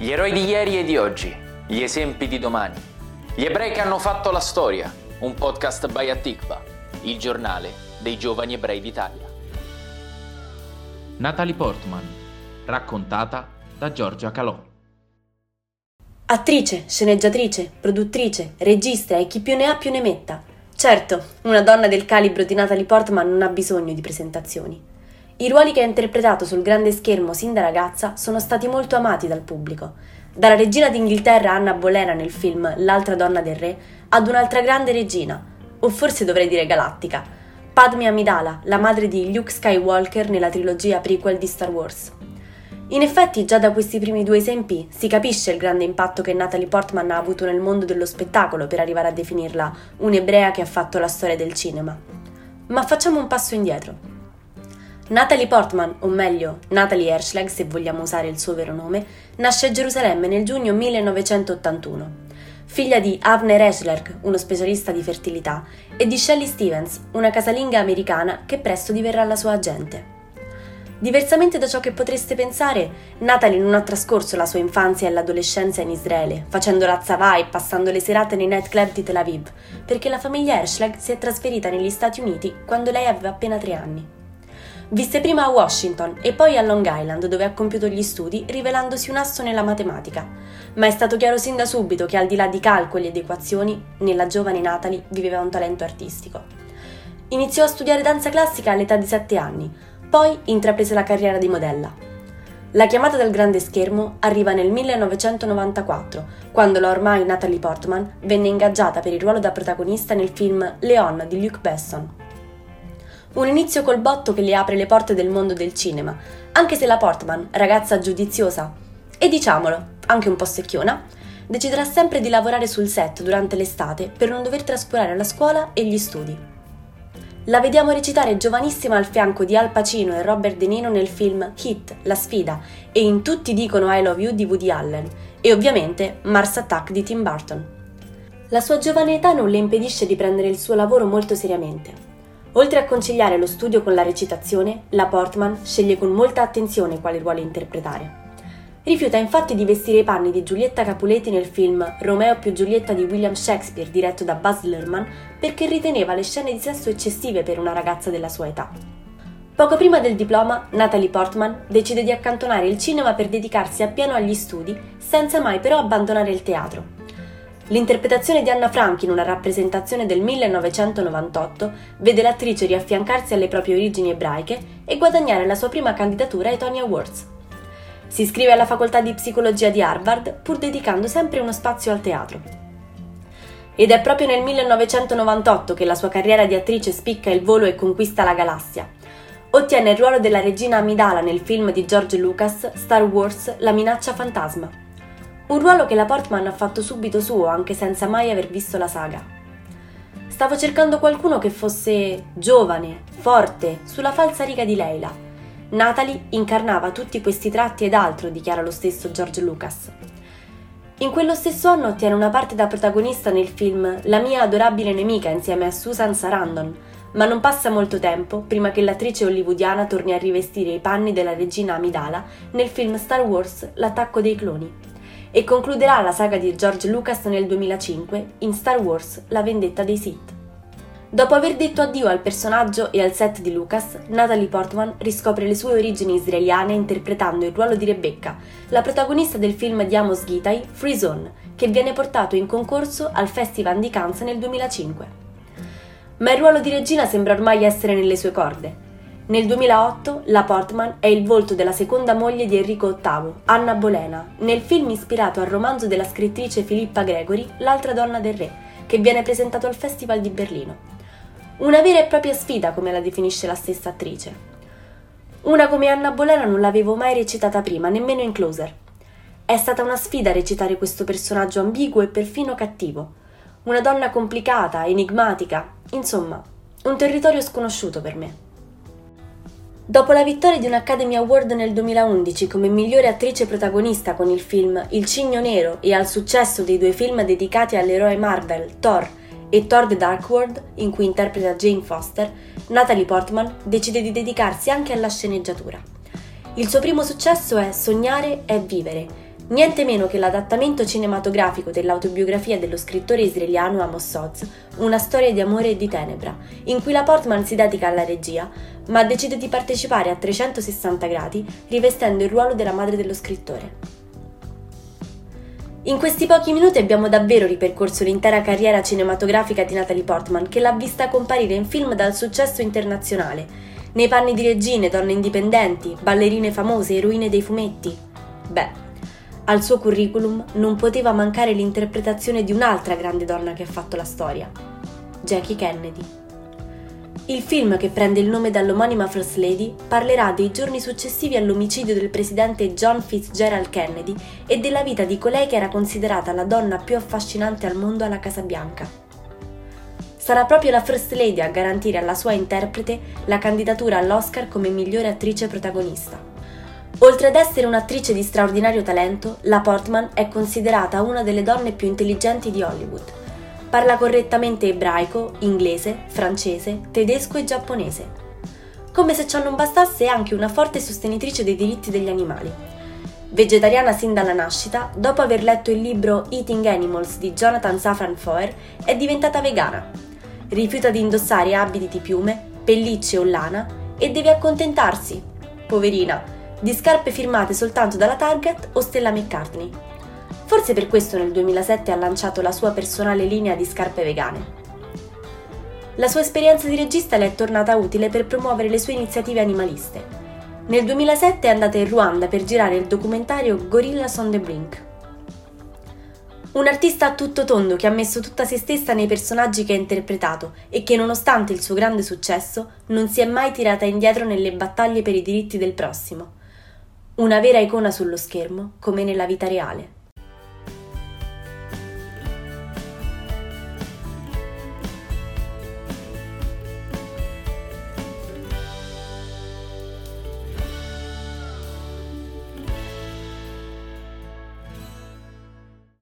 Gli eroi di ieri e di oggi, gli esempi di domani, gli ebrei che hanno fatto la storia, un podcast by Atikva, il giornale dei giovani ebrei d'Italia. Natalie Portman, raccontata da Giorgia Calò. Attrice, sceneggiatrice, produttrice, regista e chi più ne ha più ne metta. Certo, una donna del calibro di Natalie Portman non ha bisogno di presentazioni. I ruoli che ha interpretato sul grande schermo sin da ragazza sono stati molto amati dal pubblico. Dalla regina d'Inghilterra Anna Bolena nel film L'altra donna del re ad un'altra grande regina, o forse dovrei dire galattica, Padme Amidala, la madre di Luke Skywalker nella trilogia prequel di Star Wars. In effetti, già da questi primi due esempi si capisce il grande impatto che Natalie Portman ha avuto nel mondo dello spettacolo per arrivare a definirla un'ebrea che ha fatto la storia del cinema. Ma facciamo un passo indietro. Natalie Portman, o meglio Natalie Herschlag se vogliamo usare il suo vero nome, nasce a Gerusalemme nel giugno 1981. Figlia di Avner Herschlag, uno specialista di fertilità, e di Shelley Stevens, una casalinga americana che presto diverrà la sua agente. Diversamente da ciò che potreste pensare, Natalie non ha trascorso la sua infanzia e l'adolescenza in Israele, facendo la zava e passando le serate nei nightclub di Tel Aviv, perché la famiglia Herschlag si è trasferita negli Stati Uniti quando lei aveva appena tre anni. Visse prima a Washington e poi a Long Island dove ha compiuto gli studi rivelandosi un asso nella matematica, ma è stato chiaro sin da subito che al di là di calcoli ed equazioni, nella giovane Natalie viveva un talento artistico. Iniziò a studiare danza classica all'età di 7 anni, poi intraprese la carriera di modella. La chiamata dal grande schermo arriva nel 1994, quando la ormai Natalie Portman venne ingaggiata per il ruolo da protagonista nel film Leon di Luc Besson. Un inizio col botto che le apre le porte del mondo del cinema, anche se la Portman, ragazza giudiziosa e diciamolo, anche un po' secchiona, deciderà sempre di lavorare sul set durante l'estate per non dover trascurare la scuola e gli studi. La vediamo recitare giovanissima al fianco di Al Pacino e Robert De Niro nel film Hit, La sfida e in Tutti dicono I love you di Woody Allen e ovviamente Mars Attack di Tim Burton. La sua giovane età non le impedisce di prendere il suo lavoro molto seriamente. Oltre a conciliare lo studio con la recitazione, la Portman sceglie con molta attenzione quale ruolo interpretare. Rifiuta infatti di vestire i panni di Giulietta Capuleti nel film Romeo più Giulietta di William Shakespeare diretto da Buzz Lerman perché riteneva le scene di sesso eccessive per una ragazza della sua età. Poco prima del diploma, Natalie Portman decide di accantonare il cinema per dedicarsi appieno agli studi, senza mai però abbandonare il teatro. L'interpretazione di Anna Frank in una rappresentazione del 1998 vede l'attrice riaffiancarsi alle proprie origini ebraiche e guadagnare la sua prima candidatura ai Tony Awards. Si iscrive alla facoltà di psicologia di Harvard pur dedicando sempre uno spazio al teatro. Ed è proprio nel 1998 che la sua carriera di attrice spicca il volo e conquista la galassia. Ottiene il ruolo della regina Amidala nel film di George Lucas Star Wars La minaccia fantasma. Un ruolo che la Portman ha fatto subito suo anche senza mai aver visto la saga. Stavo cercando qualcuno che fosse giovane, forte, sulla falsa riga di Leila. Natalie incarnava tutti questi tratti ed altro, dichiara lo stesso George Lucas. In quello stesso anno ottiene una parte da protagonista nel film La mia adorabile nemica insieme a Susan Sarandon, ma non passa molto tempo prima che l'attrice hollywoodiana torni a rivestire i panni della regina Amidala nel film Star Wars L'attacco dei cloni e concluderà la saga di George Lucas nel 2005 in Star Wars La vendetta dei Sith. Dopo aver detto addio al personaggio e al set di Lucas, Natalie Portman riscopre le sue origini israeliane interpretando il ruolo di Rebecca, la protagonista del film di Amos Gitai, Free Zone, che viene portato in concorso al Festival di Cannes nel 2005. Ma il ruolo di regina sembra ormai essere nelle sue corde. Nel 2008 la Portman è il volto della seconda moglie di Enrico VIII, Anna Bolena, nel film ispirato al romanzo della scrittrice Filippa Gregory, L'altra donna del re, che viene presentato al Festival di Berlino. Una vera e propria sfida, come la definisce la stessa attrice. Una come Anna Bolena non l'avevo mai recitata prima, nemmeno in Closer. È stata una sfida recitare questo personaggio ambiguo e perfino cattivo. Una donna complicata, enigmatica, insomma, un territorio sconosciuto per me. Dopo la vittoria di un Academy Award nel 2011 come migliore attrice protagonista con il film Il Cigno Nero e al successo dei due film dedicati all'eroe Marvel, Thor e Thor The Dark World, in cui interpreta Jane Foster, Natalie Portman decide di dedicarsi anche alla sceneggiatura. Il suo primo successo è Sognare è vivere, niente meno che l'adattamento cinematografico dell'autobiografia dello scrittore israeliano Amos Oz, Una storia di amore e di tenebra, in cui la Portman si dedica alla regia, ma decide di partecipare a 360 gradi rivestendo il ruolo della madre dello scrittore. In questi pochi minuti abbiamo davvero ripercorso l'intera carriera cinematografica di Natalie Portman, che l'ha vista comparire in film dal successo internazionale, nei panni di regine, donne indipendenti, ballerine famose, eroine dei fumetti. Beh, al suo curriculum non poteva mancare l'interpretazione di un'altra grande donna che ha fatto la storia, Jackie Kennedy. Il film, che prende il nome dall'omonima First Lady, parlerà dei giorni successivi all'omicidio del presidente John Fitzgerald Kennedy e della vita di colei che era considerata la donna più affascinante al mondo alla Casa Bianca. Sarà proprio la First Lady a garantire alla sua interprete la candidatura all'Oscar come migliore attrice protagonista. Oltre ad essere un'attrice di straordinario talento, la Portman è considerata una delle donne più intelligenti di Hollywood. Parla correttamente ebraico, inglese, francese, tedesco e giapponese. Come se ciò non bastasse è anche una forte sostenitrice dei diritti degli animali. Vegetariana sin dalla nascita, dopo aver letto il libro Eating Animals di Jonathan Safran Foer, è diventata vegana. Rifiuta di indossare abiti di piume, pellicce o lana e deve accontentarsi, poverina, di scarpe firmate soltanto dalla Target o Stella McCartney. Forse per questo nel 2007 ha lanciato la sua personale linea di scarpe vegane. La sua esperienza di regista le è tornata utile per promuovere le sue iniziative animaliste. Nel 2007 è andata in Ruanda per girare il documentario Gorillas on the Brink. Un artista a tutto tondo che ha messo tutta se stessa nei personaggi che ha interpretato e che nonostante il suo grande successo non si è mai tirata indietro nelle battaglie per i diritti del prossimo una vera icona sullo schermo come nella vita reale.